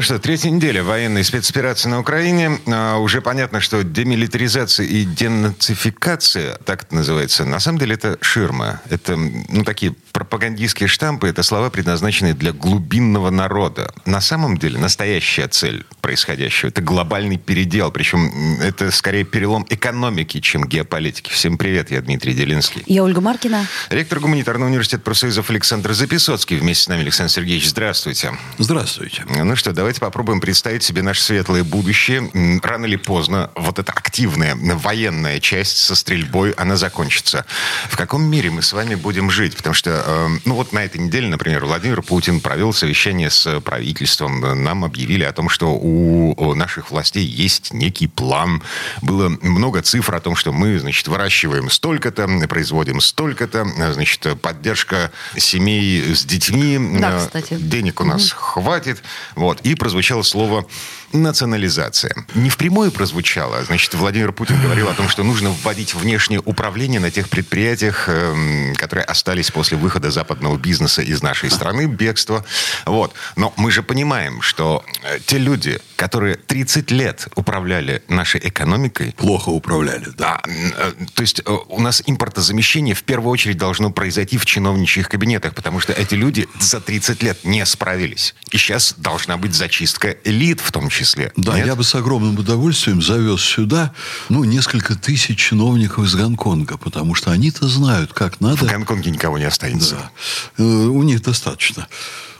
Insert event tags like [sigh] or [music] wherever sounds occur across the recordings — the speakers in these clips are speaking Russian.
Ну что, третья неделя военной спецоперации на Украине. А, уже понятно, что демилитаризация и денацификация, так это называется, на самом деле это ширма. Это, ну, такие пропагандистские штампы, это слова, предназначенные для глубинного народа. На самом деле настоящая цель происходящего – это глобальный передел. Причем это скорее перелом экономики, чем геополитики. Всем привет, я Дмитрий Делинский. Я Ольга Маркина. Ректор гуманитарного университета профсоюзов Александр Записоцкий. Вместе с нами Александр Сергеевич, здравствуйте. Здравствуйте. Ну что, давайте попробуем представить себе наше светлое будущее. Рано или поздно вот эта активная военная часть со стрельбой, она закончится. В каком мире мы с вами будем жить? Потому что, э, ну вот на этой неделе, например, Владимир Путин провел совещание с правительством. Нам объявили о том, что у наших властей есть некий план. Было много цифр о том, что мы, значит, выращиваем столько-то, производим столько-то, значит, поддержка семей с детьми. Да, кстати. Денег у нас угу. хватит. Вот. И прозвучало слово национализация. Не впрямую прозвучало. Значит, Владимир Путин говорил о том, что нужно вводить внешнее управление на тех предприятиях, эм, которые остались после выхода западного бизнеса из нашей страны, бегства. Вот. Но мы же понимаем, что э, те люди, которые 30 лет управляли нашей экономикой... Плохо управляли, да. А, то есть э, у нас импортозамещение в первую очередь должно произойти в чиновничьих кабинетах, потому что эти люди за 30 лет не справились. И сейчас должна быть зачистка элит в том числе числе. Да, Нет? я бы с огромным удовольствием завез сюда, ну, несколько тысяч чиновников из Гонконга, потому что они-то знают, как надо. В Гонконге никого не останется. Да. Э, у них достаточно.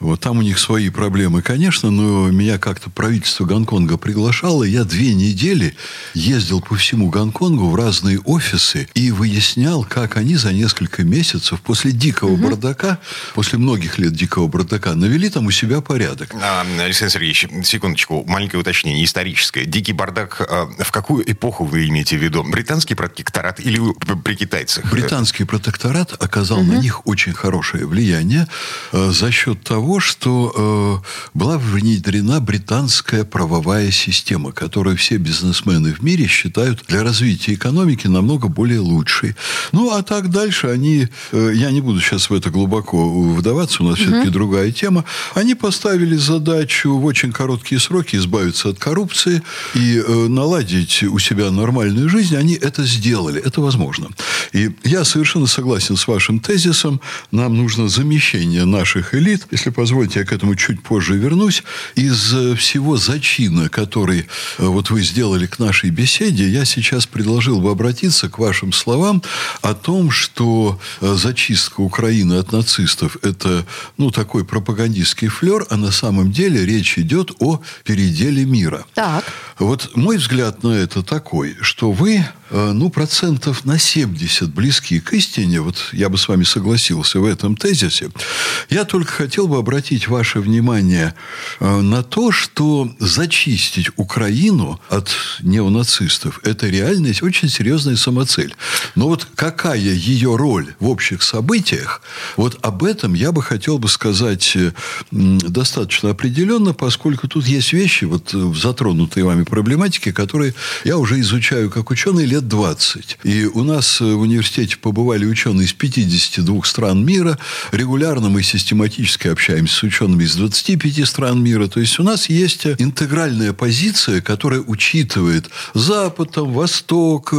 Вот там у них свои проблемы, конечно, но меня как-то правительство Гонконга приглашало. Я две недели ездил по всему Гонконгу в разные офисы и выяснял, как они за несколько месяцев после дикого угу. бардака, после многих лет дикого бардака, навели там у себя порядок. А, Александр Сергеевич, секундочку, маленькое уточнение, историческое. Дикий бардак, а, в какую эпоху вы имеете в виду? Британский протекторат или при китайцах? Британский протекторат оказал угу. на них очень хорошее влияние э, за счет того, того, что э, была внедрена британская правовая система, которую все бизнесмены в мире считают для развития экономики намного более лучшей. Ну, а так дальше они, э, я не буду сейчас в это глубоко вдаваться, у нас угу. все-таки другая тема, они поставили задачу в очень короткие сроки избавиться от коррупции и э, наладить у себя нормальную жизнь. Они это сделали, это возможно. И я совершенно согласен с вашим тезисом, нам нужно замещение наших элит, если позвольте, я к этому чуть позже вернусь. Из э, всего зачина, который э, вот вы сделали к нашей беседе, я сейчас предложил бы обратиться к вашим словам о том, что э, зачистка Украины от нацистов – это ну, такой пропагандистский флер, а на самом деле речь идет о переделе мира. Так. Вот мой взгляд на это такой, что вы ну, процентов на 70 близкие к истине, вот я бы с вами согласился в этом тезисе. Я только хотел бы обратить ваше внимание э, на то, что зачистить Украину от неонацистов – это реальность, очень серьезная самоцель. Но вот какая ее роль в общих событиях, вот об этом я бы хотел бы сказать э, достаточно определенно, поскольку тут есть вещи, вот в затронутой вами проблематике, которые я уже изучаю как ученый лет 20. И у нас в университете побывали ученые из 52 стран мира. Регулярно мы систематически общаемся с учеными из 25 стран мира. То есть у нас есть интегральная позиция, которая учитывает Запад, там, Восток,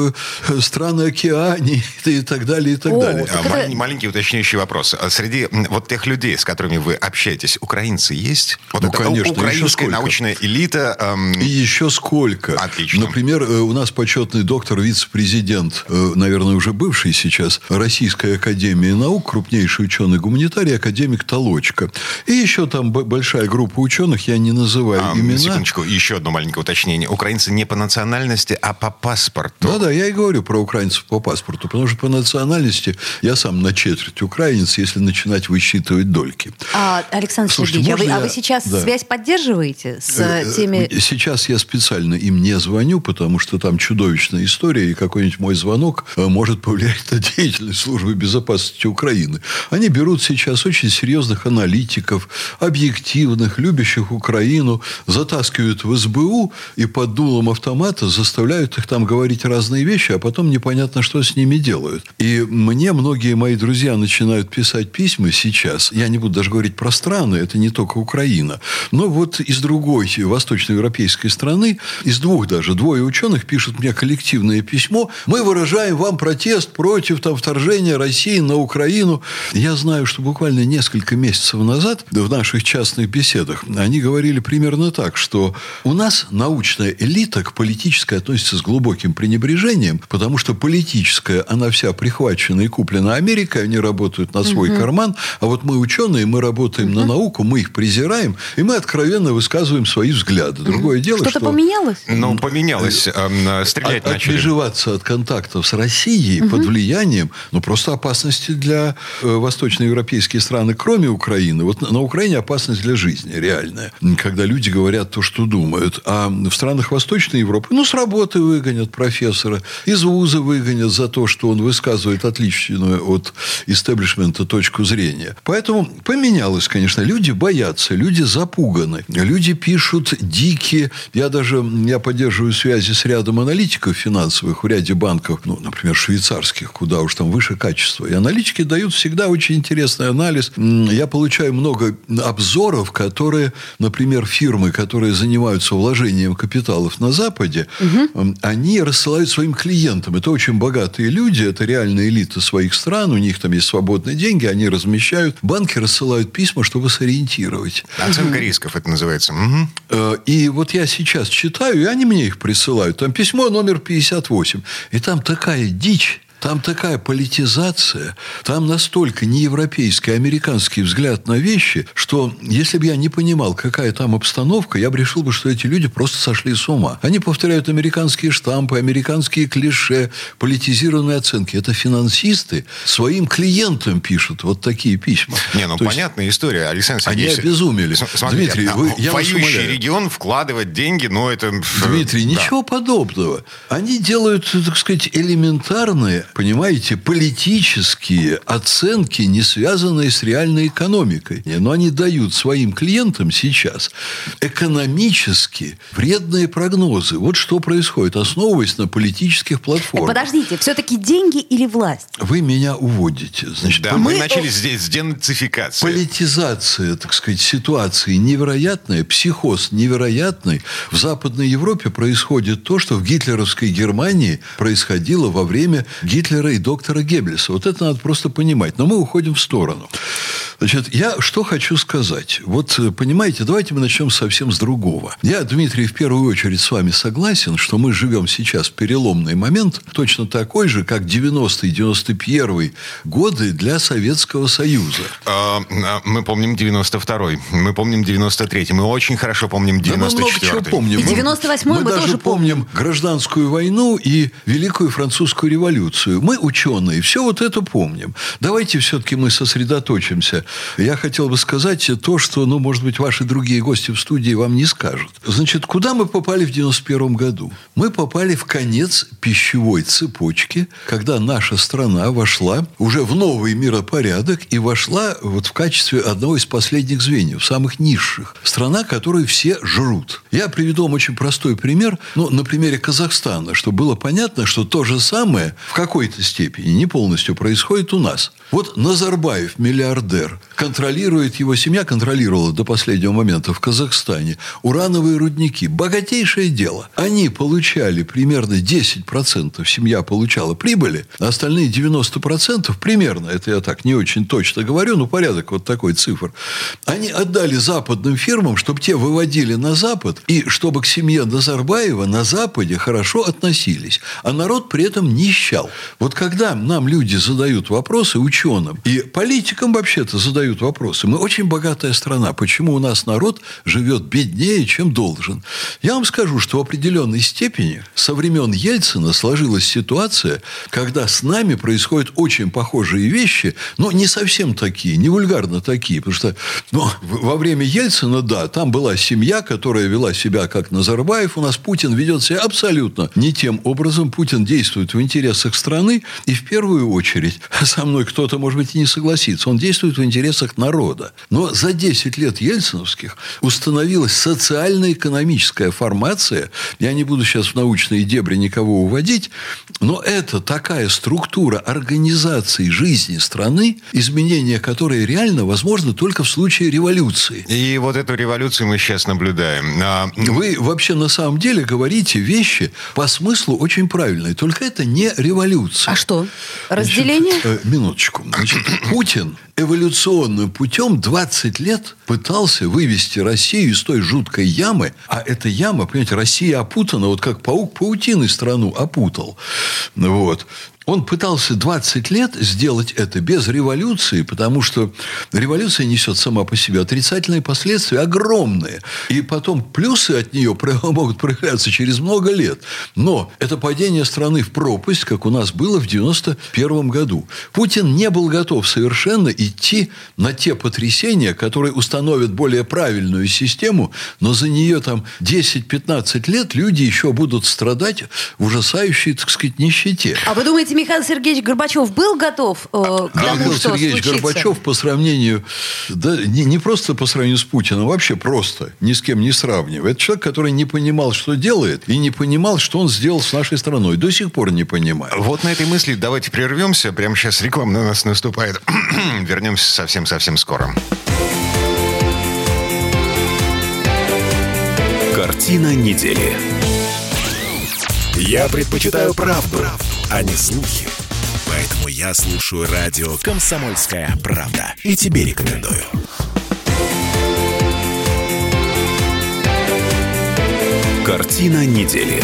страны Океании [laughs] и так далее, и так О, далее. Так это... А, маленький уточняющий вопрос. А среди вот тех людей, с которыми вы общаетесь, украинцы есть? Вот ну, это конечно. Украинская научная элита. Эм... И еще сколько. Отлично. Например, э, у нас почетный доктор, вице-президент, э, наверное, уже бывший сейчас, Российской Академии Наук, крупнейший ученый-гуманитарий, академик Толочка. И еще там большая группа ученых, я не называю а, имена. Секундочку, еще одно маленькое уточнение. Украинцы не по национальности, а по паспорту. Да-да, я и говорю про украинцев по паспорту, потому что по национальности я сам на четверть украинец, если начинать высчитывать дольки. А, Александр Слушайте, Сергеевич, а вы, можно а вы я- сейчас Да. связь поддерживаете с Э, э, теми... э, Сейчас я специально им не звоню, потому что там чудовищная история, и какой-нибудь мой звонок может повлиять на [laughs] деятельность службы безопасности Украины. Они берут сейчас очень серьезных аналитиков, объективных, любящих Украину, затаскивают в СБУ и под дулом автомата заставляют их там говорить разные вещи, а потом непонятно, что с ними делают. И мне многие мои друзья начинают писать письма сейчас. Я не буду даже говорить про страны, это не только Украина. Но вот из другой восточноевропейской страны, из двух даже, двое ученых пишут мне коллективное письмо. Мы выражаем вам протест против там, вторжения России на Украину. Я знаю, что буквально несколько месяцев назад в наших частных беседах они говорили примерно так, что у нас научная элита к политической относится с глубоким пренебрежением, потому что политическая, она вся прихвачена и куплена Америкой, они работают на свой карман, а вот мы ученые, мы работаем на науку, мы их презираем, и мы откровенно высказываем свои взгляды. Другое дело, Что-то что... поменялось? Ну, поменялось. эм, э, Стрелять От- начали. Отмежеваться от контактов с Россией под влиянием, ну, просто опасности для э, восточноевропейских стран, кроме Украины. Вот на, Украине опасность для жизни реальная, когда люди говорят то, что думают. А в странах Восточной Европы, ну, с работы выгонят профессора, из вуза выгонят за то, что он высказывает отличную от истеблишмента точку зрения. Поэтому поменялось, конечно. Люди боятся, люди запуганы, люди пишут дикие. Я даже я поддерживаю связи с рядом аналитиков финансовых в ряде банков, ну, например, швейцарских, куда уж там выше качество. И аналитики дают всегда очень интересный анализ. Я получаю много обзоров, которые, например, фирмы, которые занимаются вложением капиталов на Западе, м, они рассылают своим клиентам. Это очень богатые люди, это реальная элита своих стран, у них там есть свободные деньги, они размещают. Банки рассылают письма, чтобы сориентировать. Оценка рисков это называется. Э, И вот я сейчас читаю, и они мне их присылают. Там письмо номер 58. И там такая дичь. Там такая политизация, там настолько неевропейский, а американский взгляд на вещи, что если бы я не понимал, какая там обстановка, я бы решил бы, что эти люди просто сошли с ума. Они повторяют американские штампы, американские клише, политизированные оценки. Это финансисты своим клиентам пишут вот такие письма. Не, ну То есть понятная история, Александр Они Сергеевич. обезумели. С- Смотрите, Дмитрий, а, вы- я вас воюющий умоляю. регион вкладывать деньги, ну это... Дмитрий, да. ничего подобного. Они делают, так сказать, элементарные, понимаете, политические оценки, не связанные с реальной экономикой. Но они дают своим клиентам сейчас экономически вредные прогнозы. Вот что происходит, основываясь на политических Так, платформах. подождите, все-таки деньги или власть? Вы меня уводите. Значит, Да, по- мы Мы- начали здесь с денацификации. Политизация, так сказать, ситуации невероятная, психоз невероятный. В Западной Европе происходит то, что в гитлеровской Германии происходило во время Гитлера и доктора Геббельса. Вот это надо просто понимать. Но мы уходим в сторону. Значит, я что хочу сказать. Вот, э, понимаете, давайте мы начнем совсем с другого. Я, Дмитрий, в первую очередь с вами согласен, что мы живем сейчас в переломный момент, точно такой же, как 90-91 годы для Советского Союза. А, а, Мы помним 92-й, мы помним 93-й, мы очень хорошо помним Да мы много чего 94-й. помним. И 98-й мы даже тоже помним гражданскую войну и Великую Французскую революцию. Мы, ученые, все вот это помним. Давайте все-таки мы сосредоточимся. Я хотел бы сказать то, что, ну, может быть, ваши другие гости в студии вам не скажут. Значит, куда мы попали в 91 году? Мы попали в конец пищевой цепочки, когда наша страна вошла уже в новый миропорядок и вошла вот в качестве одного из последних звеньев, самых низших. Страна, которую все жрут. Я приведу вам очень простой пример. Ну, на примере Казахстана, чтобы было понятно, что то же самое в какой-то степени, не полностью, происходит у нас. Вот Назарбаев, миллиардер, контролирует, его семья контролировала до последнего момента в Казахстане урановые рудники. Богатейшее дело. Они получали примерно 10%, семья получала прибыли, а остальные 90% примерно, это я так не очень точно говорю, но порядок вот такой цифр, они отдали западным фирмам, чтобы те выводили на Запад, и чтобы к семье Назарбаева на Западе хорошо относились. А народ при этом нищал. Вот когда нам люди задают вопросы, ученым, и политикам вообще-то задают вопросы. Мы очень богатая страна. Почему у нас народ живет беднее, чем должен? Я вам скажу, что в определенной степени со времен Ельцина сложилась ситуация, когда с нами происходят очень похожие вещи, но не совсем такие, не вульгарно такие. Потому что ну, во время Ельцина, да, там была семья, которая вела себя как Назарбаев. У нас Путин ведет себя абсолютно не тем образом. Путин действует в интересах страны. И в первую очередь, [laughs] со мной кто-то, может быть, и не согласится, он действует в интересах народа. Но за 10 лет ельциновских установилась социально-экономическая формация. Я не буду сейчас в научные дебри никого уводить, но это такая структура организации жизни страны, изменения которой реально возможно только в случае революции. И вот эту революцию мы сейчас наблюдаем. А, Вы вообще на самом деле говорите вещи по смыслу очень правильные, только это не революция. А что? Разделение? Значит, э, минуточку. Значит, [clears throat] Путин эволюционным путем 20 лет пытался вывести Россию из той жуткой ямы, а эта яма, понимаете, Россия опутана, вот как паук паутиной страну опутал. Вот. Он пытался 20 лет сделать это без революции, потому что революция несет сама по себе отрицательные последствия огромные. И потом плюсы от нее [laughs] могут проявляться через много лет. Но это падение страны в пропасть, как у нас было в 91 году. Путин не был готов совершенно идти на те потрясения, которые установят более правильную систему, но за нее там 10-15 лет люди еще будут страдать в ужасающей, так сказать, нищете. А вы думаете, Михаил Сергеевич Горбачев был готов э, к тому, Михаил что Сергеевич случится? Горбачев по сравнению, да, не, не просто по сравнению с Путиным, вообще просто, ни с кем не сравнивая. Это человек, который не понимал, что делает, и не понимал, что он сделал с нашей страной. До сих пор не понимает. Вот на этой мысли давайте прервемся. Прямо сейчас реклама на нас наступает. [clears throat] Вернемся совсем-совсем скоро. Картина недели. Я предпочитаю правду, а не слухи. Поэтому я слушаю радио «Комсомольская правда». И тебе рекомендую. Картина недели.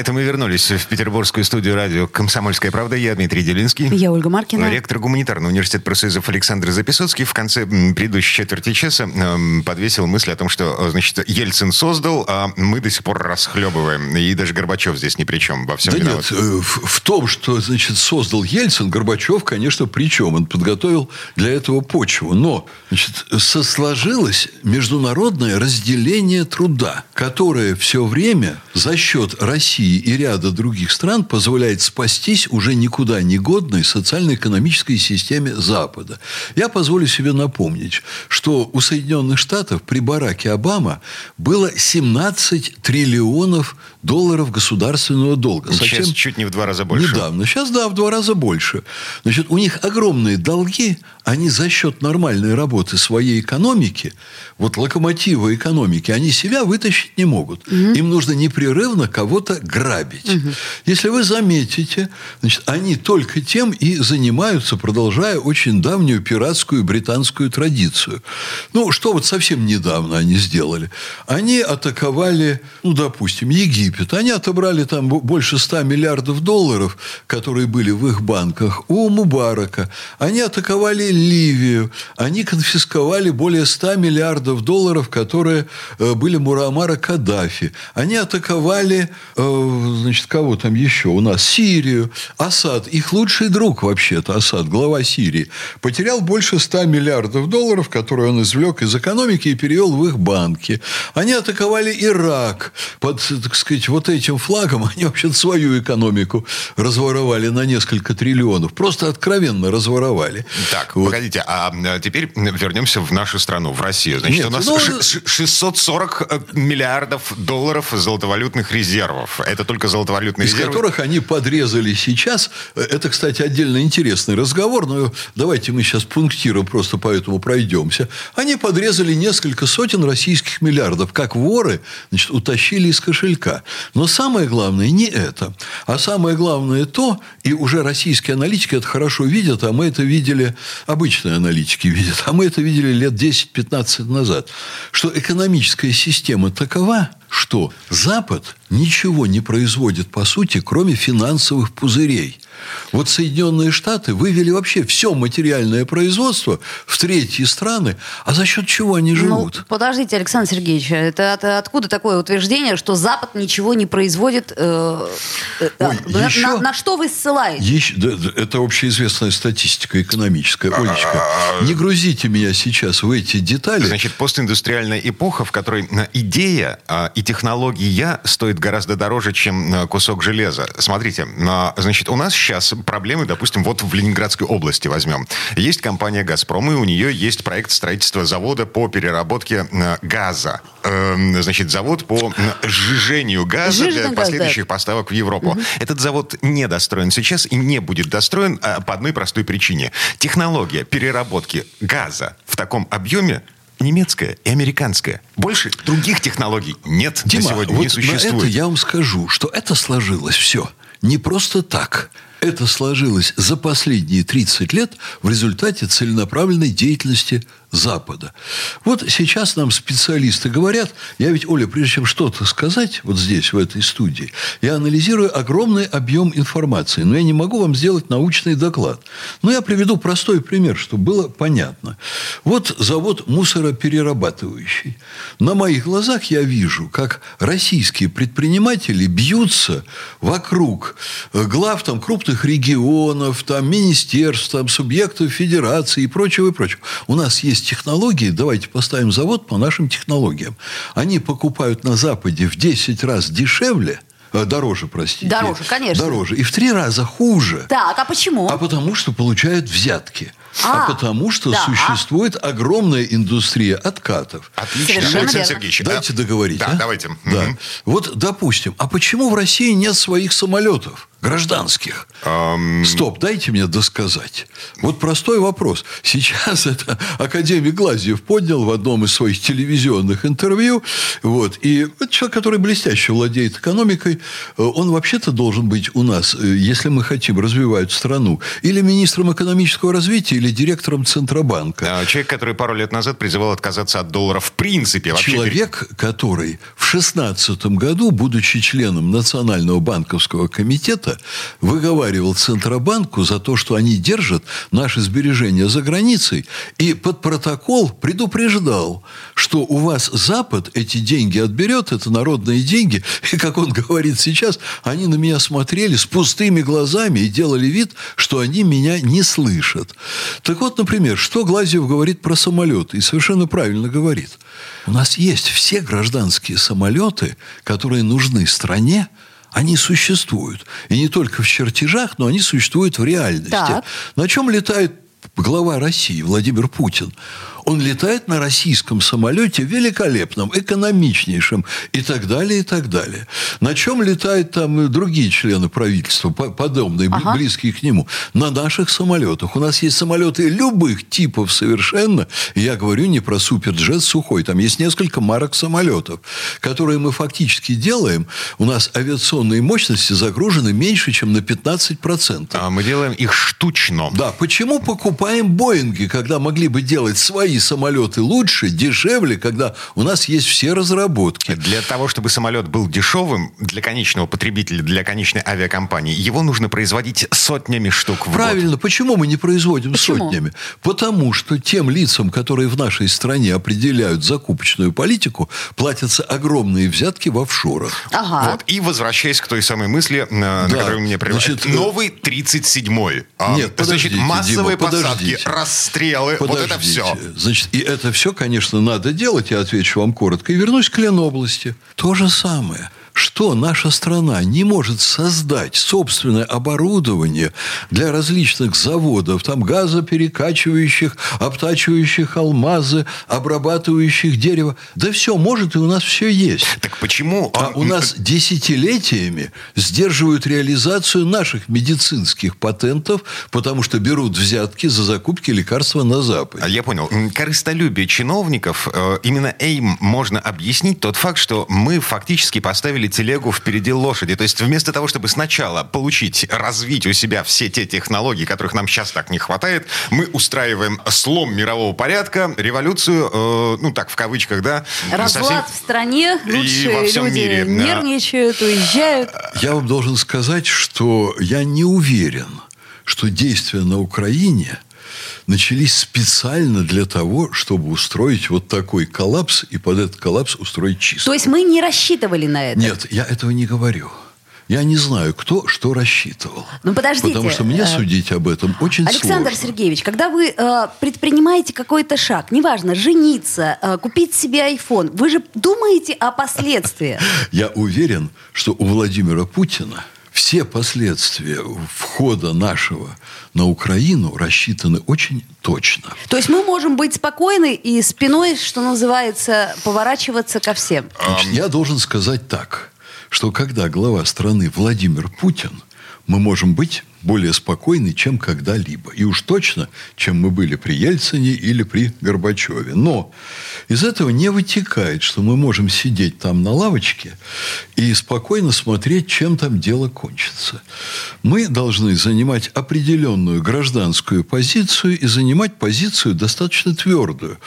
Этом мы вернулись в петербургскую студию радио «Комсомольская правда». Я Дмитрий Делинский. Я Ольга Маркина. Ректор гуманитарного университета профсоюзов Александр Записоцкий в конце предыдущей четверти часа м, подвесил мысль о том, что, э, значит, Ельцин создал, а мы до сих пор расхлебываем. И даже Горбачев здесь ни при чем. Во всем Да виноват. нет, э, в, в том, что, значит, создал Ельцин, Горбачев, конечно, при чем? Он подготовил для этого почву. Но, значит, со- сложилось международное разделение труда, которое все время за счет России и ряда других стран позволяет спастись уже никуда не годной социально-экономической системе Запада. Я позволю себе напомнить, что у Соединенных Штатов при Бараке Обама было 17 триллионов долларов государственного долга. Сейчас чуть не в два раза больше. Недавно. Сейчас, да, в два раза больше. Значит, у них огромные долги, они за счет нормальной работы своей экономики, вот локомотива экономики, они себя вытащить не могут. Им нужно непрерывно кого-то грабить. Если вы заметите, значит, они только тем и занимаются, продолжая очень давнюю пиратскую британскую традицию. Ну, что вот совсем недавно они сделали? Они атаковали, ну, допустим, Египет. Они отобрали там бо- больше 100 миллиардов долларов, которые были в их банках, у Мубарака. Они атаковали Ливию. Они конфисковали более 100 миллиардов долларов, которые э, были Мурамара Каддафи. Они атаковали, э, значит, кого там еще у нас? Сирию. Асад, их лучший друг вообще-то, Асад, глава Сирии, потерял больше 100 миллиардов долларов, которые он извлек из экономики и перевел в их банки. Они атаковали Ирак. Под, так сказать, вот этим флагом [laughs] они вообще свою экономику разворовали на несколько триллионов. Просто откровенно разворовали. Так, Вот. погодите, а э, теперь вернемся в нашу страну, в Россию. Значит, Нет, у нас ну, ш- ш- 640 э, миллиардов долларов золотовалютных резервов. Это только золотовалютные из резервы. которых они подрезали сейчас. Это, кстати, отдельно интересный разговор, но давайте мы сейчас пунктиром просто поэтому пройдемся. Они подрезали несколько сотен российских миллиардов, как воры значит, утащили из кошелька. Но самое главное не это, а самое главное то, и уже российские аналитики это хорошо видят, а мы это видели, обычные аналитики видят, а мы это видели лет 10-15 назад, что экономическая система такова, что Запад ничего не производит, по сути, кроме финансовых пузырей. Вот Соединенные Штаты вывели вообще все материальное производство в третьи страны, а за счет чего они живут? Ну, подождите, Александр Сергеевич, это от, откуда такое утверждение, что Запад ничего не производит? Э, э, Ой, на, еще- на- на что вы ссылаетесь? Еще- да, это общеизвестная статистика экономическая. Олечка, не грузите меня сейчас в эти детали. Значит, постиндустриальная эпоха, в которой э, идея а, и технология стоит гораздо дороже, чем э, кусок железа. Смотрите, а, значит, у нас сейчас проблемы, допустим, вот в Ленинградской области возьмем. Есть компания «Газпром», и у нее есть проект строительства завода по переработке э, газа. Эм, Значит, завод по э, сжижению газа Сжиженный для газ, да. последующих поставок в Европу. Этот завод не достроен сейчас и не будет достроен по одной простой причине. Технология переработки газа в таком объеме немецкая и американская. Больше других технологий нет Дима, на сегодня вот не существует. на это я вам скажу, что это сложилось все не просто так. Это сложилось за последние 30 лет в результате целенаправленной деятельности Запада. Вот сейчас нам специалисты говорят, я ведь, Оля, прежде чем что-то сказать вот здесь, в этой студии, я анализирую огромный объем информации, но я не могу вам сделать научный доклад. Но я приведу простой пример, чтобы было понятно. Вот завод мусороперерабатывающий. На моих глазах я вижу, как российские предприниматели бьются вокруг э, глав там, крупных регионов, там, министерств, там, субъектов федерации и прочего, и прочего. У нас есть технологии, давайте поставим завод по нашим технологиям. Они покупают на Западе в 10 раз дешевле, э, дороже, простите. Дороже, конечно. Дороже. И в три раза хуже. Так, а почему? А потому что получают взятки. А, А, потому что да. существует огромная индустрия откатов. Отлично, Совершенно Александр верно. Сергеевич. Дайте да? договорить. Да, а? давайте. Да. Мгм. Вот, допустим, а почему в России нет своих самолетов гражданских? Стоп, дайте мне досказать. Вот простой вопрос. Сейчас [laughs] это академик Глазьев поднял в одном из своих телевизионных интервью. Вот, и человек, который блестяще владеет экономикой, э, он вообще-то должен быть у нас, э, если мы хотим развивать страну, или министром экономического развития, или директором Центробанка. А, Человек, который пару лет назад призывал отказаться от доллара в принципе. Вообще Человек, который в шестнадцатом году, будучи членом Национального банковского комитета, выговаривал Центробанку за то, что они держат наши сбережения за границей, и под протокол предупреждал, что у вас Запад эти деньги отберет, это народные деньги, и, как он говорит сейчас, они на меня смотрели с пустыми глазами и делали вид, что они меня не слышат. Так вот, например, что Глазьев говорит про самолеты, и совершенно правильно говорит. У нас есть все гражданские самолеты, которые нужны стране, они существуют. И не только в чертежах, но они существуют в реальности. Так. На чем летает глава России Владимир Путин? Он летает на российском самолете великолепном, экономичнейшем и так далее, и так далее. На чем летают там и другие члены правительства, по- подобные, Ага. близкие к нему? На наших самолетах. У нас есть самолеты любых типов совершенно. Я говорю не про суперджет сухой. Там есть несколько марок самолетов, которые мы фактически делаем. У нас авиационные мощности загружены меньше, чем на 15%. а, мы делаем их штучно. Да, почему покупаем Боинги, когда могли бы делать свои самолеты лучше, дешевле, когда у нас есть все разработки? Для того, чтобы самолет был дешевым для конечного потребителя, для конечной авиакомпании, его нужно производить сотнями штук в год. Правильно, почему мы не производим Почему? сотнями? Потому что тем лицам, которые в нашей стране определяют закупочную политику, платятся огромные взятки в офшорах. Ага. Вот. И возвращаясь к той самой мысли, э, на Да. которую мне привели. Значит, э, Новый 37-й. А, Нет, Значит, подождите, массовые Дима, посадки, подождите. расстрелы, вот это Подождите. все. Значит, и это все, конечно, надо делать, я отвечу вам коротко, и вернусь к Ленобласти. То же самое. Что наша страна не может создать собственное оборудование для различных заводов, там газоперекачивающих, обтачивающих алмазы, обрабатывающих дерево. Да все может, и у нас все есть. Так почему... А у нас десятилетиями сдерживают реализацию наших медицинских патентов, потому что берут взятки за закупки лекарства на Западе. А Я понял. Корыстолюбие чиновников, э, именно им можно объяснить тот факт, что мы фактически поставили телегу впереди лошади. То есть вместо того, чтобы сначала получить, развить у себя все те технологии, которых нам сейчас так не хватает, мы устраиваем слом мирового порядка, революцию, э, ну так, в кавычках, да. Разлад совсем- в стране, И лучшие во всем люди мире, нервничают, уезжают. Я вам должен сказать, что я не уверен, что действия на Украине начались специально для того, чтобы устроить вот такой коллапс и под этот коллапс устроить чистку. То есть мы не рассчитывали на это? Нет, я этого не говорю. Я не знаю, кто что рассчитывал. Ну, подождите, Потому что мне э, судить об этом очень Александр сложно. Сергеевич, когда вы э, предпринимаете какой-то шаг, неважно, жениться, э, купить себе iPhone, вы же думаете о последствиях. [laughs] Я уверен, что у Владимира Путина все последствия входа нашего на Украину рассчитаны очень точно. То есть мы можем быть спокойны и спиной, что называется, поворачиваться ко всем. Значит, я должен сказать так, что когда глава страны Владимир Путин, мы можем быть более спокойны, чем когда-либо. И уж точно, чем мы были при Ельцине или при Горбачеве. Но из этого не вытекает, что мы можем сидеть там на лавочке и спокойно смотреть, чем там дело кончится. Мы должны занимать определенную гражданскую позицию и занимать позицию достаточно твердую.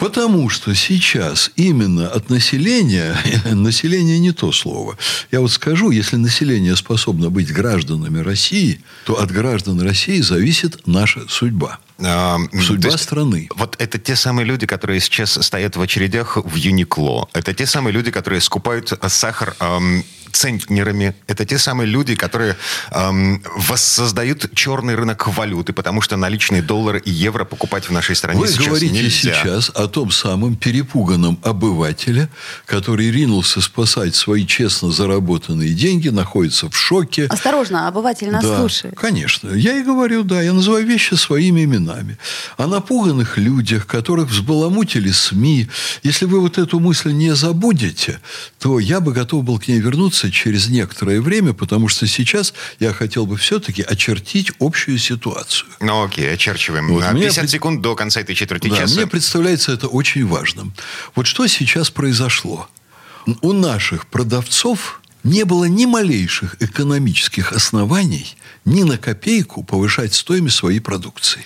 Потому что сейчас именно от населения, [laughs] население не то слово, я вот скажу, если население способно быть гражданами России, то от граждан России зависит наша судьба. А, Судьба есть страны. Вот это те самые люди, которые сейчас стоят в очередях в Юникло. Это те самые люди, которые скупают сахар эм, центнерами. Это те самые люди, которые эм, воссоздают черный рынок валюты, потому что наличные доллары и евро покупать в нашей стране Вы сейчас говорите нельзя. сейчас о том самом перепуганном обывателе, который ринулся спасать свои честно заработанные деньги, находится в шоке. Осторожно, обыватель нас да, слушает. Конечно. Я и говорю, да, я называю вещи своими именами. О напуганных людях, которых взбаламутили СМИ. Если вы вот эту мысль не забудете, то я бы готов был к ней вернуться через некоторое время, потому что сейчас я хотел бы все-таки очертить общую ситуацию. Ну окей, очерчиваем. Вот, А, мне 50 секунд до конца этой четверти Да, часа. мне представляется это очень важным. Вот что сейчас произошло? У наших продавцов не было ни малейших экономических оснований ни на копейку повышать стоимость своей продукции.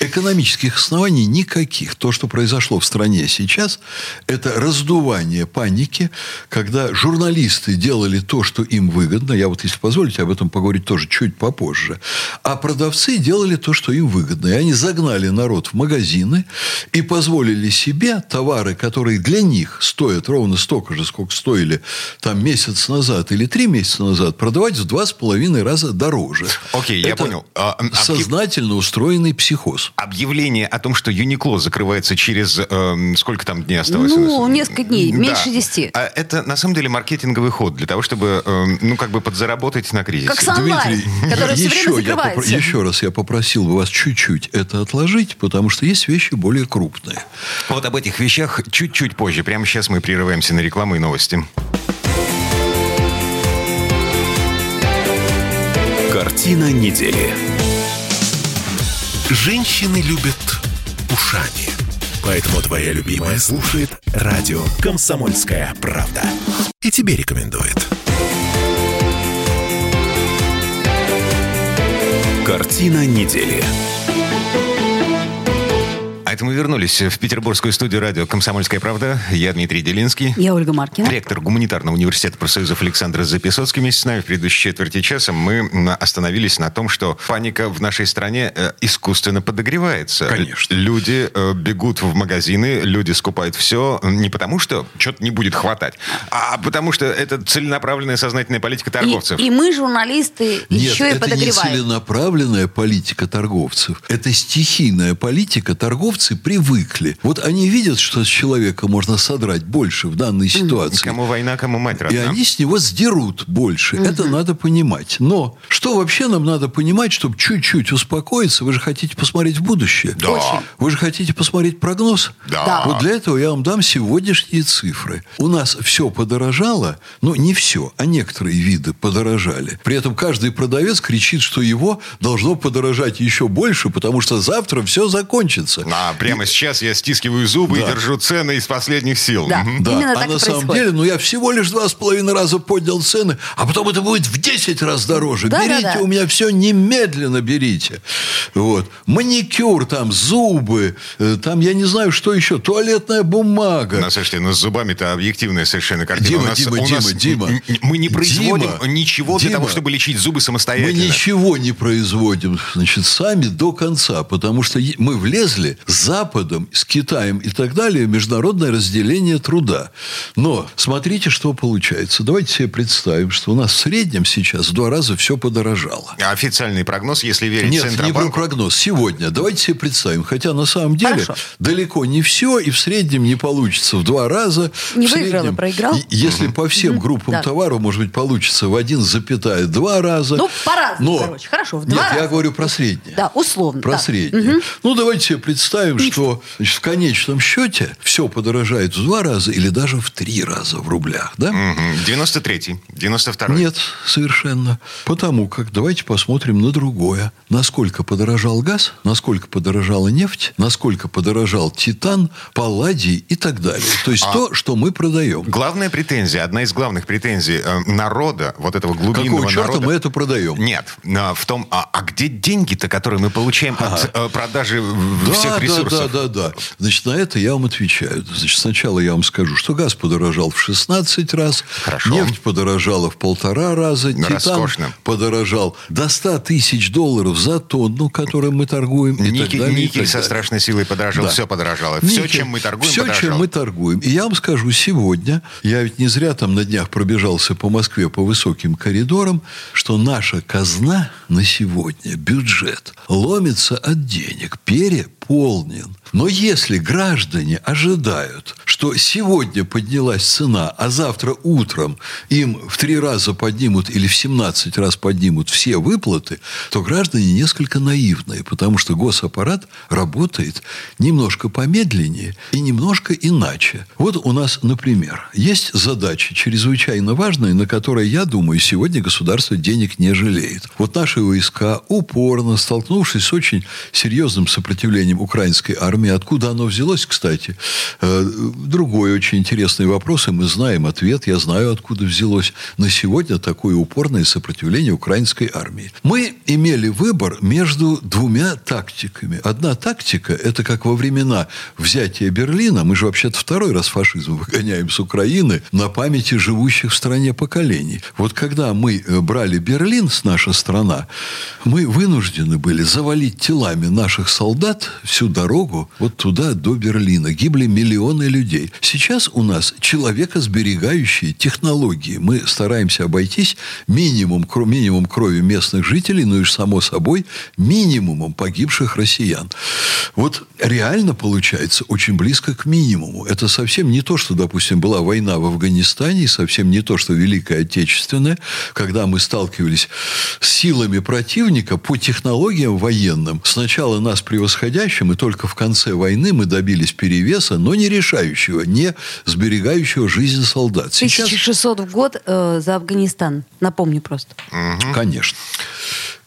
Экономических оснований никаких. То, что произошло в стране сейчас, это раздувание паники, когда журналисты делали то, что им выгодно. Я вот, если позволите, об этом поговорить тоже чуть попозже. А продавцы делали то, что им выгодно. И они загнали народ в магазины и позволили себе товары, которые для них стоят ровно столько же, сколько стоили там месяц назад или три месяца назад, продавать в два с половиной раза дороже. Окей, я Это понял. А, объяв- Сознательно устроенный психоз. Объявление о том, что Юникло закрывается через... эм, сколько там дней осталось? Ну, нас? несколько дней, Да. меньше 10. А это на самом деле маркетинговый ход для того, чтобы, эм, ну, как бы подзаработать на кризисе. Как Sunlight, который все время еще, я закрывается. попро- еще раз я попросил бы вас чуть-чуть это отложить, потому что есть вещи более крупные. Вот об этих вещах чуть-чуть позже. Прямо сейчас мы прерываемся на рекламу и новости. Картина недели. Женщины любят ушами. Поэтому твоя любимая слушает радио «Комсомольская правда». И тебе рекомендует. Картина недели. Это мы вернулись в петербургскую студию радио «Комсомольская правда». Я Дмитрий Делинский. Я Ольга Маркина. Ректор гуманитарного университета профсоюзов Александр Записоцкий вместе с нами в предыдущей четверти часа мы остановились на том, что паника в нашей стране э, искусственно подогревается. Конечно. Люди э, бегут в магазины, люди скупают все не потому, что что-то не будет хватать, а потому что это целенаправленная сознательная политика торговцев. И, и мы, журналисты, Нет, еще и это не подогреваем. целенаправленная политика торговцев. Это стихийная политика. Торговцы привыкли. Вот они видят, что с человека можно содрать больше в данной ситуации. Кому война, кому мать И родна. они с него сдерут больше. Это надо понимать. Но что вообще нам надо понимать, чтобы чуть-чуть успокоиться? Вы же хотите посмотреть в будущее. Да. Очень. Вы же хотите посмотреть прогноз? Да. Да. Вот для этого я вам дам сегодняшние цифры. У нас все подорожало, но не все, а некоторые виды подорожали. При этом каждый продавец кричит, что его должно подорожать еще больше, потому что завтра все закончится. А Прямо сейчас я стискиваю зубы Да. и держу цены из последних сил. Да. Мгм. Да, Именно а так и на самом происходит. деле, ну я всего лишь два с половиной раза поднял цены, а потом это будет в 10 раз дороже. Да, да, берите да. у меня все немедленно берите. Вот. Маникюр там, зубы, э, там я не знаю, что еще, туалетная бумага. Ну, слушайте, ну с зубами-то объективная совершенно картина. Дима, у нас, Дима, у нас Дима, н- н- Мы не производим Дима, ничего для Дима, того, чтобы лечить зубы Мы самостоятельно. ничего не производим, значит, сами до конца, потому что е- мы влезли с Западом, с Китаем и так далее международное разделение труда. Но смотрите, что получается. Давайте себе представим, что у нас в среднем сейчас в два раза все подорожало. А Официальный прогноз, если верить Нет, не про Центробанку... прогноз. Сегодня. Давайте себе представим. Хотя на самом деле Хорошо. далеко не все, и в среднем не получится в два раза. Не В выиграл, среднем, проиграл? Если по всем группам Да. товаров, может быть, получится в 1,2 раза. Ну, по-разному, Но- короче. Хорошо, в Нет, два я раза. говорю про среднее. Да, условно. Про да. среднее. Ну, давайте себе представим, что значит, в конечном счете все подорожает в два раза или даже в три раза в рублях. Да? Мгм. 93-й, 92-й. Нет, совершенно. Потому как давайте посмотрим на другое. Насколько подорожал газ, насколько подорожала нефть, насколько подорожал титан, палладий и так далее. То есть то, что мы продаем. Главная претензия, одна из главных претензий э, народа, вот этого глубинного Какого черта народа... мы это продаем? Нет, а, в том, а, а где деньги-то, которые мы получаем от э, продажи Да, всех да, ресурсов? да, да, да. Значит, на это я вам отвечаю. Значит, сначала я вам скажу, что газ подорожал в 16 раз, Хорошо. нефть подорожала в полтора раза, Ну, титан роскошно. подорожал до 100 тысяч долларов за тонну, которой мы торгуем. и так Никель, далее, и никель так со далее. страшной силой подорожал, Да. все подорожало. Все, Никель, чем мы торгуем, все, подорожало. чем мы торгуем. И я вам скажу, сегодня, я ведь не зря там на днях пробежался по Москве по высоким коридорам, что наша казна на сегодня, бюджет, ломится от денег, переполнен. Но если граждане ожидают, что сегодня поднялась цена, а завтра утром им в три раза поднимут или в 17 раз поднимут все выплаты, то граждане несколько наивные, потому что госаппарат работает немножко помедленнее и немножко иначе. Вот у нас, например, есть задачи чрезвычайно важные, на которые, я думаю, сегодня государство денег не жалеет. Вот наши войска упорно, столкнувшись с очень серьезным сопротивлением украинской армии, откуда оно взялось, кстати, э, другой очень интересный вопрос, и мы знаем ответ, я знаю, откуда взялось на сегодня такое упорное сопротивление украинской армии. Мы имели выбор между двумя тактиками. Одна тактика – это как во времена взятия Берлина, мы же вообще-то второй раз фашизм выгоняем с Украины на памяти живущих в стране поколений. Вот когда мы э, брали Берлин, с наша страна, мы вынуждены были завалить телами наших солдат всю дорогу вот туда, до Берлина. Гибли миллионы людей. Сейчас у нас человекосберегающие технологии. Мы стараемся обойтись минимум, минимум крови местных жителей, ну и, само собой, минимумом погибших россиян. Вот реально получается очень близко к минимуму. Это совсем не то, что, допустим, была война в Афганистане, и совсем не то, что Великая Отечественная, когда мы сталкивались с силами противника по технологиям военным, сначала нас превосходящим, и только в конце войны мы добились перевеса, но не решающего, не сберегающего жизнь солдат. Сейчас, 1600 в год э, за Афганистан. Напомню просто. конечно.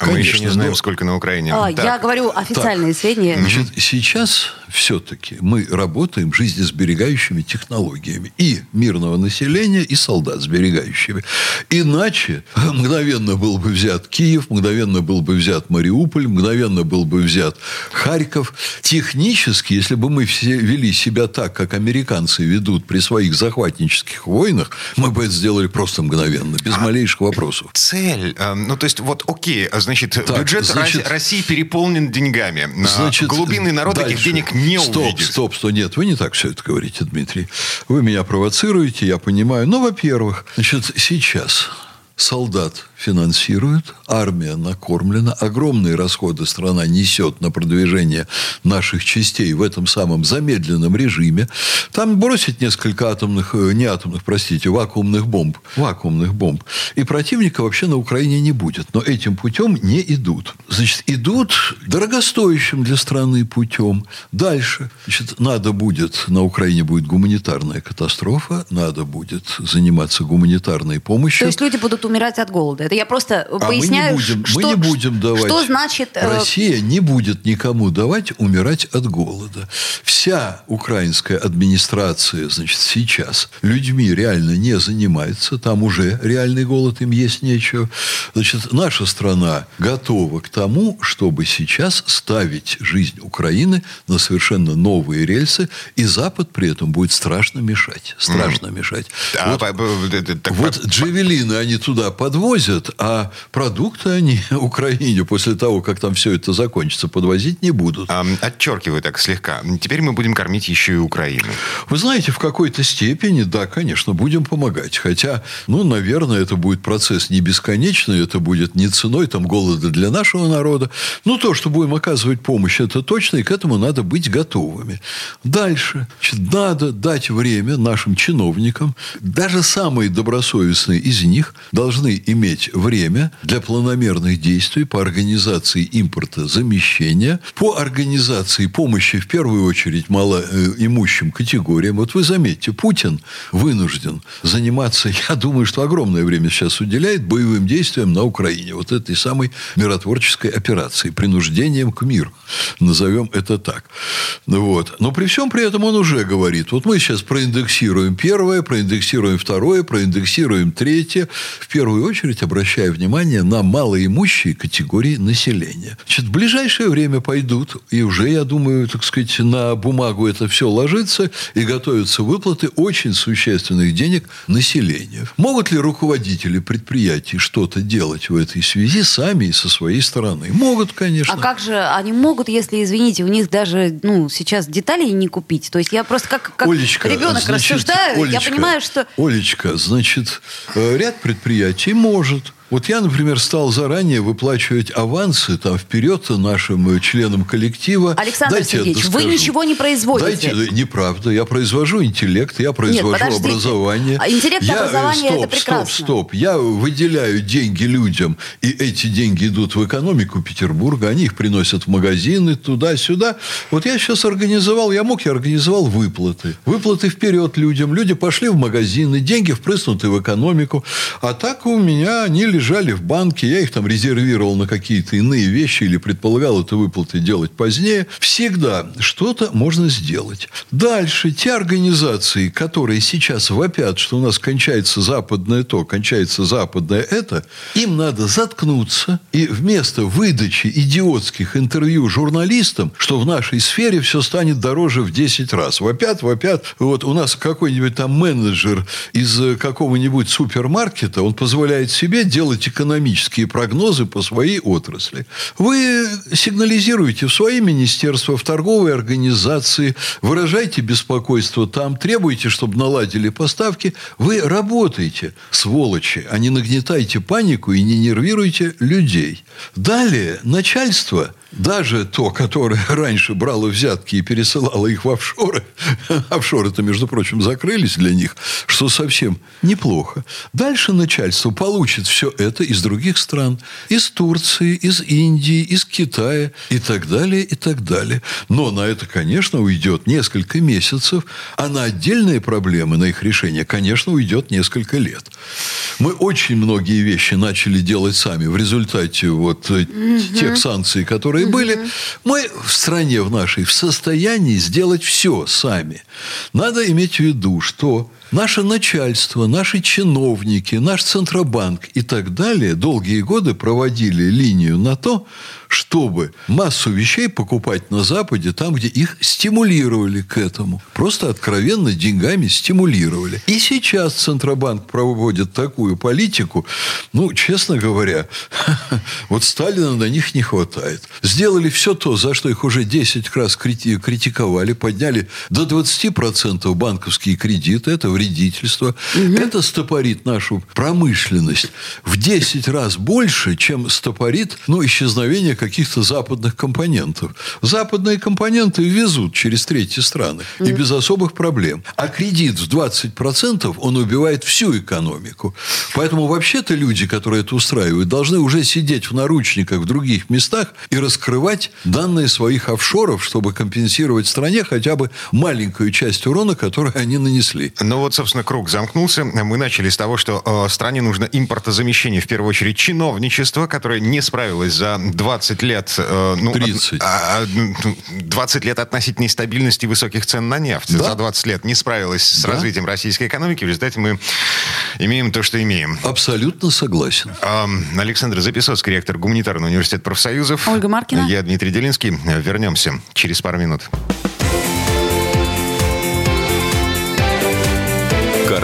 А мы еще не Конечно, знаем, но- сколько на Украине. А, Так. я говорю официальные сведения. Значит, сейчас все-таки мы работаем жизнесберегающими технологиями и мирного населения, и солдат сберегающими. Иначе мгновенно был бы взят Киев, мгновенно был бы взят Мариуполь, мгновенно был бы взят Харьков. Технически, если бы мы все вели себя так, как американцы ведут при своих захватнических войнах, мы бы это сделали просто мгновенно, без малейших вопросов. Цель. э, Ну, то есть, вот, окей, а, значит, Так, бюджет значит- Росси- России переполнен деньгами. Значит, Глубинный народ этих дальше. денег не стоп, увидит. Стоп, стоп, нет, вы не так все это говорите, Дмитрий. Вы меня провоцируете, я понимаю. Ну, во-первых, значит, сейчас солдат финансируют, армия накормлена, огромные расходы страна несет на продвижение наших частей в этом самом замедленном режиме. Там бросить несколько атомных, э, не атомных, простите, вакуумных бомб, вакуумных бомб, и противника вообще на Украине не будет. Но этим путем не идут. Значит, идут дорогостоящим для страны путем. Дальше, значит, надо будет, на Украине будет гуманитарная катастрофа, надо будет заниматься гуманитарной помощью. То есть люди будут умирать от голода. Это я просто А поясняю, мы не будем, что, мы не будем давать. что значит... э, Россия не будет никому давать умирать от голода. Вся украинская администрация, значит, сейчас людьми реально не занимается. Там уже реальный голод, им есть нечего. Значит, наша страна готова к тому, чтобы сейчас ставить жизнь Украины на совершенно новые рельсы, и Запад при этом будет страшно мешать. Страшно мешать. А, Вот по- по- это- так вот джавелины они туда подвозят, а продукты они [laughs] Украине после того, как там все это закончится, подвозить не будут. Ам, Отчеркиваю так слегка. Теперь мы будем кормить еще и Украину. Вы знаете, в какой-то степени, да, конечно, будем помогать. Хотя, ну, наверное, это будет процесс не бесконечный, это будет не ценой там голода для нашего народа. Ну, то, что будем оказывать помощь, это точно, и к этому надо быть готовыми. Дальше. Значит, надо дать время нашим чиновникам. Даже самые добросовестные из них должны иметь время для планомерных действий по организации импорта замещения, по организации помощи в первую очередь малоимущим категориям. Вот вы заметьте, Путин вынужден заниматься, [laughs] я думаю, что огромное время сейчас уделяет боевым действиям на Украине. Вот этой самой миротворческой операции, принуждением к миру. Назовем это так. Вот. Но при всем при этом он уже говорит, вот мы сейчас проиндексируем первое, проиндексируем второе, проиндексируем третье. В первую очередь обращая внимание на малоимущие категории населения. Значит, в ближайшее время пойдут, и уже, я думаю, так сказать, на бумагу это все ложится, и готовятся выплаты очень существенных денег населению. Могут ли руководители предприятий что-то делать в этой связи сами и со своей стороны? Могут, конечно. А как же они могут, если, извините, у них даже ну, сейчас деталей не купить? То есть я просто как, как Олечка, ребенок значит, рассуждаю, я Олечка, понимаю, что... Олечка, значит, э, ряд предприятий может. Вот я, например, стал заранее выплачивать авансы там вперед нашим членам коллектива. Александр Дайте Сергеевич, вы ничего не производите. Дайте, неправда. Я произвожу интеллект, я произвожу подождите. образование. А интеллект Я, э, образование стоп, это прекрасно. Стоп, стоп. Я выделяю деньги людям, и эти деньги идут в экономику Петербурга, они их приносят в магазины, туда-сюда. Вот я сейчас организовал, я мог, я организовал выплаты. Выплаты вперед людям. Люди пошли в магазины, деньги впрыснуты в экономику. А так у меня они лежали в банке, я их там резервировал на какие-то иные вещи или предполагал это выплаты делать позднее. Всегда что-то можно сделать. Дальше, те организации, которые сейчас вопят, что у нас кончается западное то, кончается западное это, им надо заткнуться и вместо выдачи идиотских интервью журналистам, что в нашей сфере все станет дороже в 10 раз. Вопят, вопят. Вот у нас какой-нибудь там менеджер из э, какого-нибудь супермаркета, он позволяет себе делать экономические прогнозы по своей отрасли. Вы сигнализируете в свои министерства, в торговые организации, выражайте беспокойство там, требуете, чтобы наладили поставки. Вы работаете, сволочи, а не нагнетайте панику и не нервируйте людей. Далее начальство даже то, которое [laughs] раньше брало взятки и пересылало их в офшоры, [laughs] офшоры-то, между прочим, закрылись для них, что совсем неплохо. Дальше начальство получит все это из других стран. Из Турции, из Индии, из Китая и так далее, и так далее. Но на это, конечно, уйдет несколько месяцев, а на отдельные проблемы, на их решение, конечно, уйдет несколько лет. Мы очень многие вещи начали делать сами в результате вот э, тех санкций, которые были. Мы в стране в нашей в состоянии сделать все сами. Надо иметь в виду, что наше начальство, наши чиновники, наш Центробанк и так далее долгие годы проводили линию на то, чтобы массу вещей покупать на Западе, там, где их стимулировали к этому. Просто откровенно деньгами стимулировали. И сейчас Центробанк проводит такую политику, ну, честно говоря, [laughs] вот Сталина на них не хватает. Сделали все то, за что их уже 10 раз крити- критиковали, подняли до 20% банковские кредиты, это вредительство. Это стопорит нашу промышленность в 10 раз больше, чем стопорит ну, исчезновение каких-то западных компонентов. Западные компоненты везут через третьи страны и без особых проблем. А кредит в 20% он убивает всю экономику. Поэтому вообще-то люди, которые это устраивают, должны уже сидеть в наручниках в других местах и раскрывать данные своих офшоров, чтобы компенсировать стране хотя бы маленькую часть урона, который они нанесли. Ну вот, собственно, круг замкнулся. Мы начали с того, что э, стране нужно импортозамещение, в первую очередь, чиновничество, которое не справилось за 20 лет... Э, ну, 30. А, а, 20 лет относительной стабильности высоких цен на нефть. Да. За 20 лет не справилось с Да. развитием российской экономики. В результате мы имеем то, что имеем. Абсолютно согласен. Эм, Александр Записоцкий, ректор Гуманитарного университета профсоюзов. Ольга Маркина. Я Дмитрий Делинский. Вернемся через пару минут.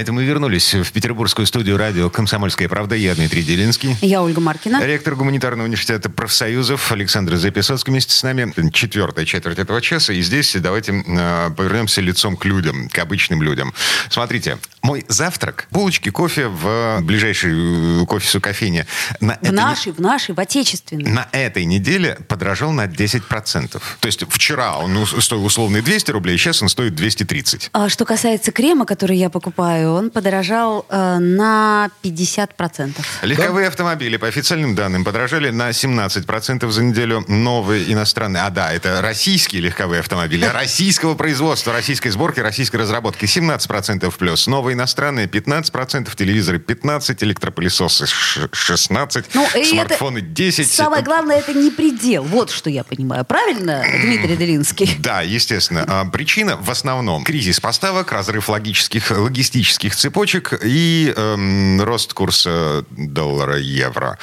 А это мы вернулись в петербургскую студию радио «Комсомольская правда». Я Дмитрий Делинский. Я Ольга Маркина. Ректор гуманитарного университета профсоюзов Александр Записоцкий вместе с нами. Четвертая четверть этого часа. И здесь давайте э, повернемся лицом к людям, к обычным людям. Смотрите, мой завтрак, булочки, кофе в ближайшей э, к офису кофейне. На В нашей, в нашей, в отечественной. на этой неделе подорожал на 10%. То есть вчера он стоил условные 200 рублей, сейчас он стоит 230. А что касается крема, который я покупаю, он подорожал э, на 50%. Легковые автомобили, по официальным данным, подорожали на 17% за неделю. Новые иностранные. А да, это российские легковые автомобили. Российского производства, российской сборки, российской разработки. 17% плюс. Новые иностранные 15%, телевизоры 15%, электропылесосы ш- 16%, Ну, смартфоны это, 10%. Самое главное, это не предел. Вот что я понимаю. Правильно, Дмитрий Делинский? Да, естественно. А, Причина в основном кризис поставок, разрыв логических, логистических цепочек и эм, рост курса доллара-евро.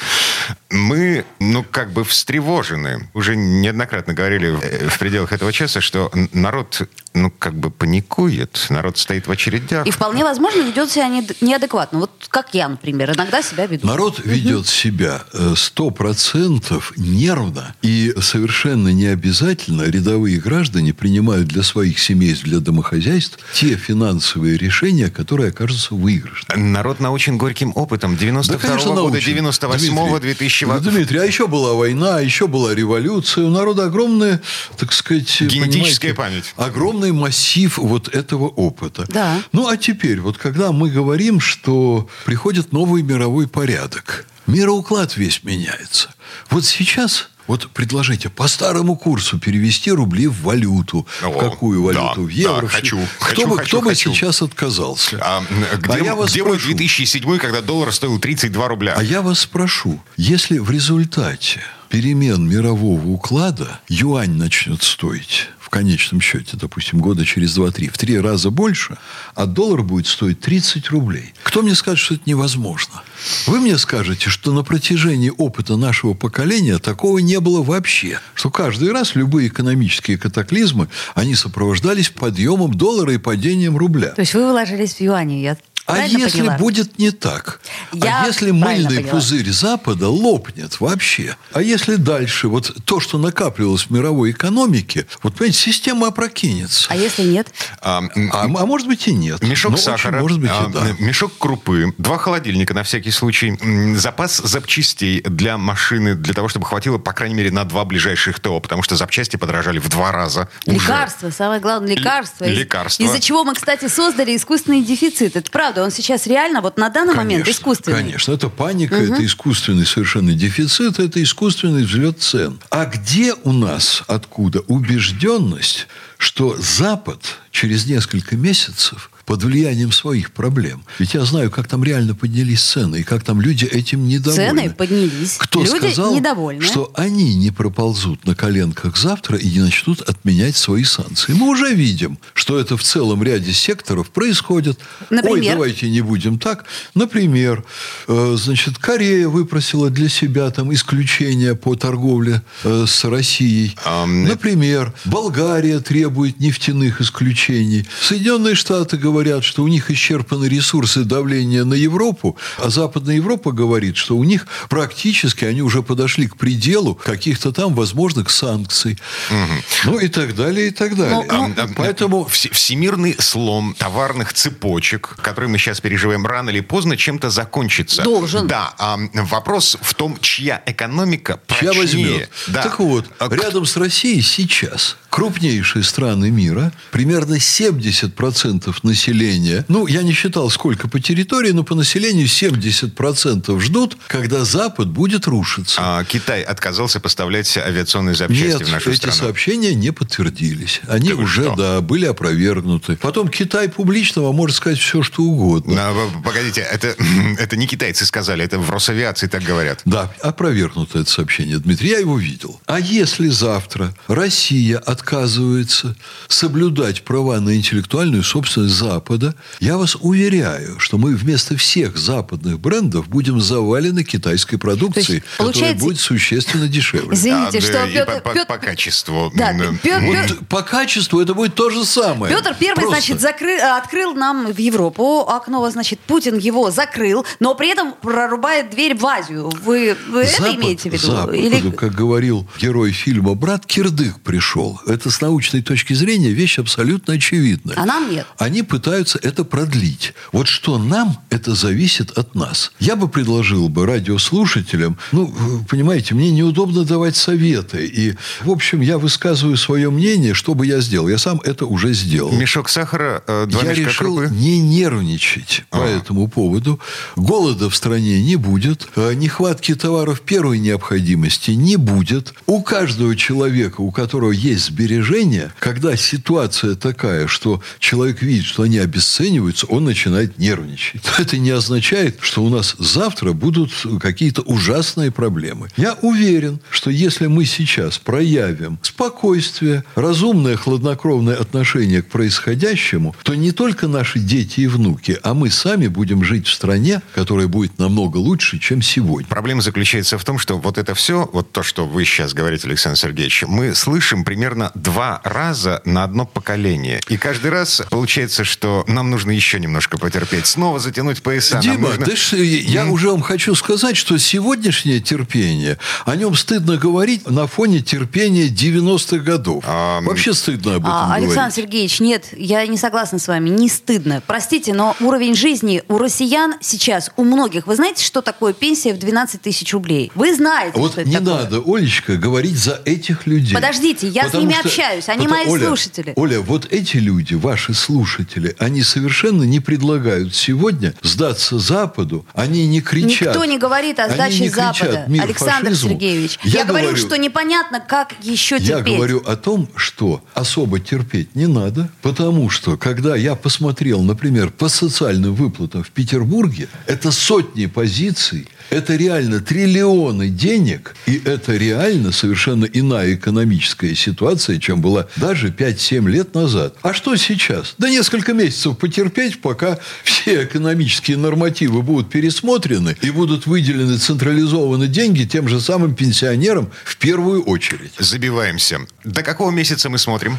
Мы, ну, как бы встревожены. Уже неоднократно говорили в, э, в пределах этого часа, что народ, ну, как бы паникует. Народ стоит в очередях. И вполне возможно ведет себя не- неадекватно. Вот как я, например, иногда себя веду. Народ ведет себя э, сто процентов нервно, и совершенно не обязательно рядовые граждане принимают для своих семейств, для домохозяйств те финансовые решения, которые окажутся выигрышными. Народ научен горьким опытом 92 года, научен. 98 Дмитрий, 2000 Ну, Дмитрий, а еще была война, еще была революция. У народа огромная, так сказать... Генетическая память. Огромный массив вот этого опыта. Да. Ну, а теперь, вот когда мы говорим, что приходит новый мировой порядок, мироуклад весь меняется. Вот сейчас... Вот предложите по старому курсу перевести рубли в валюту. О, в какую да, валюту? в да, евро? в хочу, что? хочу, кто бы, хочу, кто бы хочу. сейчас отказался? А, м, где, А я вас где спрошу. 2007, когда доллар стоил 32 рубля? А я вас спрошу, если в результате перемен мирового уклада юань начнет стоить в конечном счете, допустим, года через 2-3, в три раза больше, а доллар будет стоить 30 рублей. Кто мне скажет, что это невозможно? Вы мне скажете, что на протяжении опыта нашего поколения такого не было вообще. Что каждый раз любые экономические катаклизмы, они сопровождались подъемом доллара и падением рубля. То есть вы вложились в юане, я А правильно если поняла? будет не так? Я а если мыльный поняла. пузырь Запада лопнет вообще? А если дальше вот то, что накапливалось в мировой экономике, вот, понимаете, система опрокинется. А если нет? А, А, а может быть и нет. Мешок Но очень сахара, может быть а, и да. мешок крупы, два холодильника на всякий случай, запас запчастей для машины, для того, чтобы хватило, по крайней мере, на два ближайших ТО, потому что запчасти подорожали в два раза. уже. Лекарства, самое главное, лекарства. Л- Из- лекарства. Из-за чего мы, кстати, создали искусственный дефицит. Это правда, он сейчас реально, вот на данный момент, Конечно, искусственный. Конечно, это паника, это искусственный совершенно дефицит, это искусственный взлет цен. А где у нас, откуда убежденность, что Запад через несколько месяцев под влиянием своих проблем. Ведь я знаю, как там реально поднялись цены, и как там люди этим недовольны. Цены поднялись. Кто Люди сказал, недовольны. что они не проползут на коленках завтра и не начнут отменять свои санкции? Мы уже видим, что это в целом ряде секторов происходит. Ой, Например? давайте не будем так. Например, э, значит, Корея выпросила для себя там исключение по торговле э, с Россией. Ам, Например, Болгария требует нефтяных исключений. Соединенные Штаты говорят, говорят, что у них исчерпаны ресурсы давления на Европу, а Западная Европа говорит, что у них практически они уже подошли к пределу каких-то там возможных санкций. Ну и так далее, и так далее. Ну, А, а, Поэтому вс- всемирный слом товарных цепочек, который мы сейчас переживаем, рано или поздно чем-то закончится. Должен. Да. а, вопрос в том, чья экономика Чья прочнее. возьмет. Да. Так вот, А, рядом с Россией сейчас крупнейшие страны мира, примерно 70% населения, ну, я не считал, сколько по территории, но по населению 70% ждут, когда Запад будет рушиться. а, Китай отказался поставлять авиационные запчасти Нет, в нашу эти страну. сообщения не подтвердились. Они вы уже, что? да, были опровергнуты. Потом Китай публично вам может сказать все, что угодно. На- в- погодите, это, [clears throat] это не китайцы сказали, это в Росавиации так говорят. Да, опровергнуто это сообщение, Дмитрий, я его видел. А если завтра Россия отказывается соблюдать права на интеллектуальную собственность Запада, я вас уверяю, что мы вместо всех западных брендов будем завалены китайской продукцией, которая получается- будет существенно дешевле. Извините, А, что да, Петр... по, по- Петр- по качеству. Да, Петр- Вот по качеству это будет то же самое. Петр Первый, Просто. значит, закры- открыл нам в Европу окно, значит, Путин его закрыл, но при этом прорубает дверь в Азию. Вы, вы это Запад- имеете в виду? Западу, Или- как говорил герой фильма «Брат», кирдык пришел. Это с научной точки зрения вещь абсолютно очевидная. А нам нет. Они пытаются это продлить. Вот что нам, это зависит от нас. Я бы предложил бы радиослушателям, ну, понимаете, мне неудобно давать советы. И, в общем, я высказываю свое мнение, что бы я сделал. Я сам это уже сделал. Мешок сахара, э, два Я мешка решил крупы. не нервничать по Ага. этому поводу. Голода в стране не будет. э, Нехватки товаров первой необходимости не будет. У каждого человека, у которого есть сбережения, когда ситуация такая, что человек видит, что они обесцениваются, он начинает нервничать. [laughs] Это не означает, что у нас завтра будут какие-то ужасные проблемы. Я уверен, что если мы сейчас проявим спокойствие, разумное, хладнокровное отношение к происходящему, то не только наши дети и внуки, а мы сами будем жить в стране, которая будет намного лучше, чем сегодня. Проблема заключается в том, что вот это все, вот то, что вы сейчас говорите, Александр Сергеевич, мы слышим примерно два раза на одно поколение. И каждый раз получается, что нам нужно еще немножко потерпеть, снова затянуть пояса. Дима, нужно- ты ж- я уже вам хочу сказать, что сегодняшнее терпение, о нем стыдно говорить на фоне терпения 90-х годов. А, Вообще стыдно об этом А, говорить. Александр Сергеевич, нет, я не согласна с вами, не стыдно. Простите, но уровень жизни у россиян сейчас, у многих, вы знаете, что такое пенсия в 12 тысяч рублей? Вы знаете, Вот что это не такое? надо, Олечка, говорить за этих людей. Подождите, я с Потому ними что- общаюсь, они потому- мои Оля, слушатели. Оля, вот эти люди, ваши слушатели, они совершенно не предлагают сегодня сдаться Западу, они не кричат. Никто не говорит о сдаче не кричат Запада, «Мир Александр фашизму». Сергеевич. Я, говорю, что непонятно, как еще Я терпеть. говорю о том, что особо терпеть не надо, потому что, когда я посмотрел, например, по социальным выплатам в Петербурге, это сотни позиций, это реально триллионы денег, и это реально совершенно иная экономическая ситуация, чем была даже 5-7 лет назад. А что сейчас? Да несколько месяцев потерпеть, пока все экономические нормативы будут пересмотрены и будут выделены централизованно деньги тем же самым пенсионерам в первую очередь. Забиваемся. До какого месяца мы смотрим?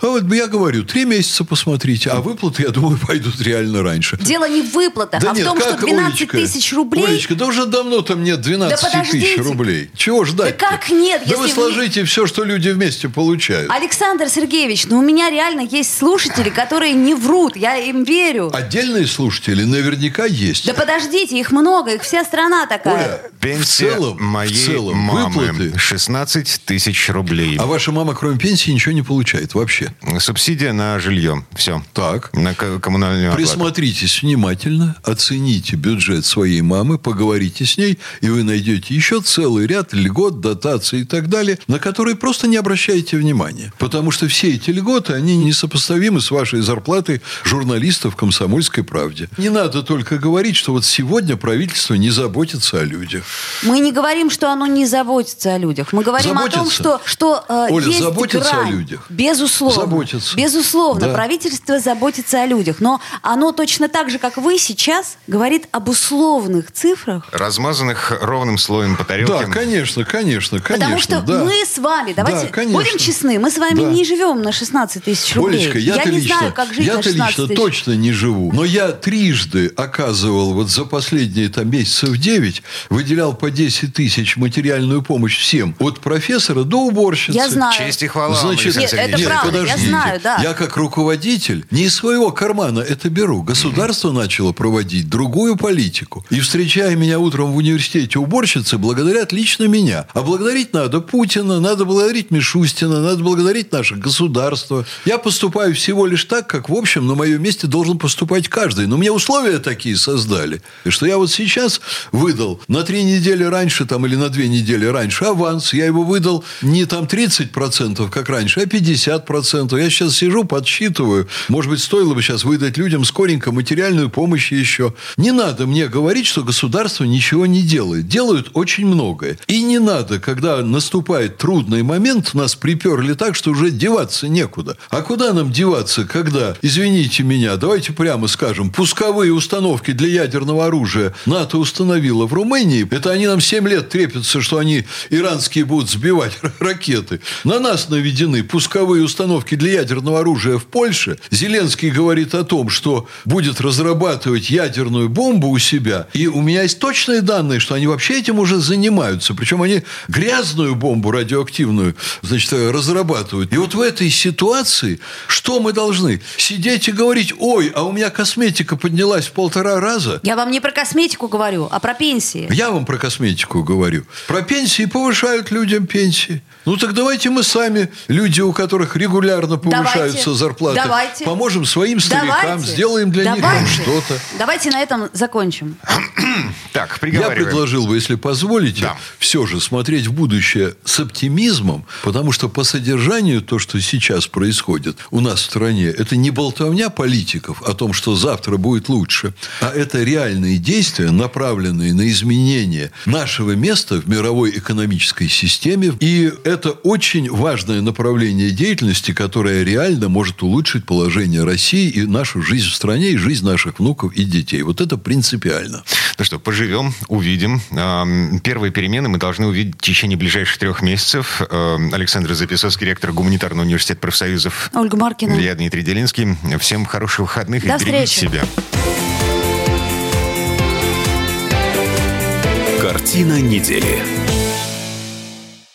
А вот я говорю, три месяца посмотрите, а выплаты, я думаю, [laughs] пойдут реально раньше. Дело не в выплатах, а в том, что 12 Олечка? тысяч рублей... Олечка, да уже давно там нет 12 Да тысяч рублей. Чего ждать? Да как нет, Да вы если вы- сложите все, что люди вместе получают. Александр Сергеевич, ну у меня реально есть слушатели, которые не врут, я им верю. Отдельные слушатели наверняка есть. Да подождите, их много, их вся страна такая. Оля, Пенсия в целом, моей в целом мамы выплаты. 16 тысяч рублей. А ваша мама, кроме пенсии, ничего не получает вообще. Субсидия на жилье. Все. Так. На ко- коммунальную оплату. Присмотритесь внимательно, оцените бюджет своей мамы, поговорите с ней, и вы найдете еще целый ряд льгот, дотаций и так далее, на которые просто не обращаете внимания. Потому что все эти льготы, они несопоставимы с вашей зарплатой журналистов в «Комсомольской правде». Не надо только говорить, что вот сегодня правительство не заботится о людях. Мы не говорим, что оно не заботится о людях. Мы говорим о том, Заботится. что, что э, Оля, есть заботится грань. о людях? Безусловно. Заботится. Безусловно. Да. Правительство заботится о людях. Но оно точно так же, как вы сейчас, говорит об условных цифрах размазанных ровным слоем по тарелке. Да, конечно, конечно, конечно. Потому что да. мы с вами, давайте Да, конечно. будем честны, мы с вами Да. не живем на 16 тысяч рублей. Олечка, я, не лично, знаю, как жить на я-то 16 лично тысяч. точно не живу. Но я трижды оказывал вот за последние там месяцев 9, выделял по 10 тысяч материальную помощь всем. От профессора до уборщицы. Я знаю. Честь и хвала Значит, Нет, это Сергеевич. правда, я подождите. знаю, да. Я как руководитель не из своего кармана это беру. Государство начало проводить другую политику. И встречая меня утром в университете уборщицы, благодарят лично меня. А благодарить надо Путина, надо благодарить Мишустина, надо благодарить наше государство. Я поступаю всего лишь так, как, в общем, на моем месте должен поступать каждый. Но мне условия такие создали, что я вот сейчас выдал на три недели раньше там, или на две недели раньше аванс. Я его выдал не там 30%, как раньше, а 50%. Я сейчас сижу, подсчитываю. Может быть, стоило бы сейчас выдать людям скоренько материальную помощь еще. Не надо мне говорить, что государство ничего не делает. Делают очень многое. И не надо, когда наступает трудный момент, нас приперли так, что уже деваться некуда. А куда нам деваться, когда, извините меня, давайте прямо скажем, пусковые установки для ядерного оружия НАТО установило в Румынии. Это они нам 7 лет трепятся, что они иранские будут сбивать [laughs] ракеты. На нас наведены пусковые установки для ядерного оружия в Польше. Зеленский говорит о том, что будет разрабатывать ядерную бомбу у себя. И у меня есть точные данные, что они вообще этим уже занимаются. Причем они грязную бомбу радиоактивную, значит, разрабатывают. И вот в этой ситуации что мы должны? Сидеть и говорить, ой, а у меня косметика поднялась в полтора раза? Я вам не про косметику говорю, а про пенсии. Я вам про косметику говорю. Про пенсии повышают людям пенсии. Ну так давайте мы сами, люди, у которых регулярно повышаются Давайте. зарплаты, Давайте. поможем своим старикам, Давайте. сделаем для них Давайте. там что-то. Давайте на этом закончим. [clears throat] Так, Я предложил бы, если позволите, Да. все же смотреть в будущее с оптимизмом, потому что по содержанию то, что сейчас происходит у нас в стране, это не болтовня политиков о том, что завтра будет лучше, а это реальные действия, направленные на изменение нашего места в мировой экономической системе. И это очень важное направление деятельности, которое реально может улучшить положение России и нашу жизнь в стране, и жизнь наших внуков и детей. Вот это принципиально. Ну что, поживем, увидим. Эм, Первые перемены мы должны увидеть в течение ближайших трех месяцев. Эм, Александр Записовский, ректор Гуманитарного университета профсоюзов. Ольга Маркина. Я Дмитрий Делинский. Всем хороших выходных До и берегите встречи. себя. Картина недели.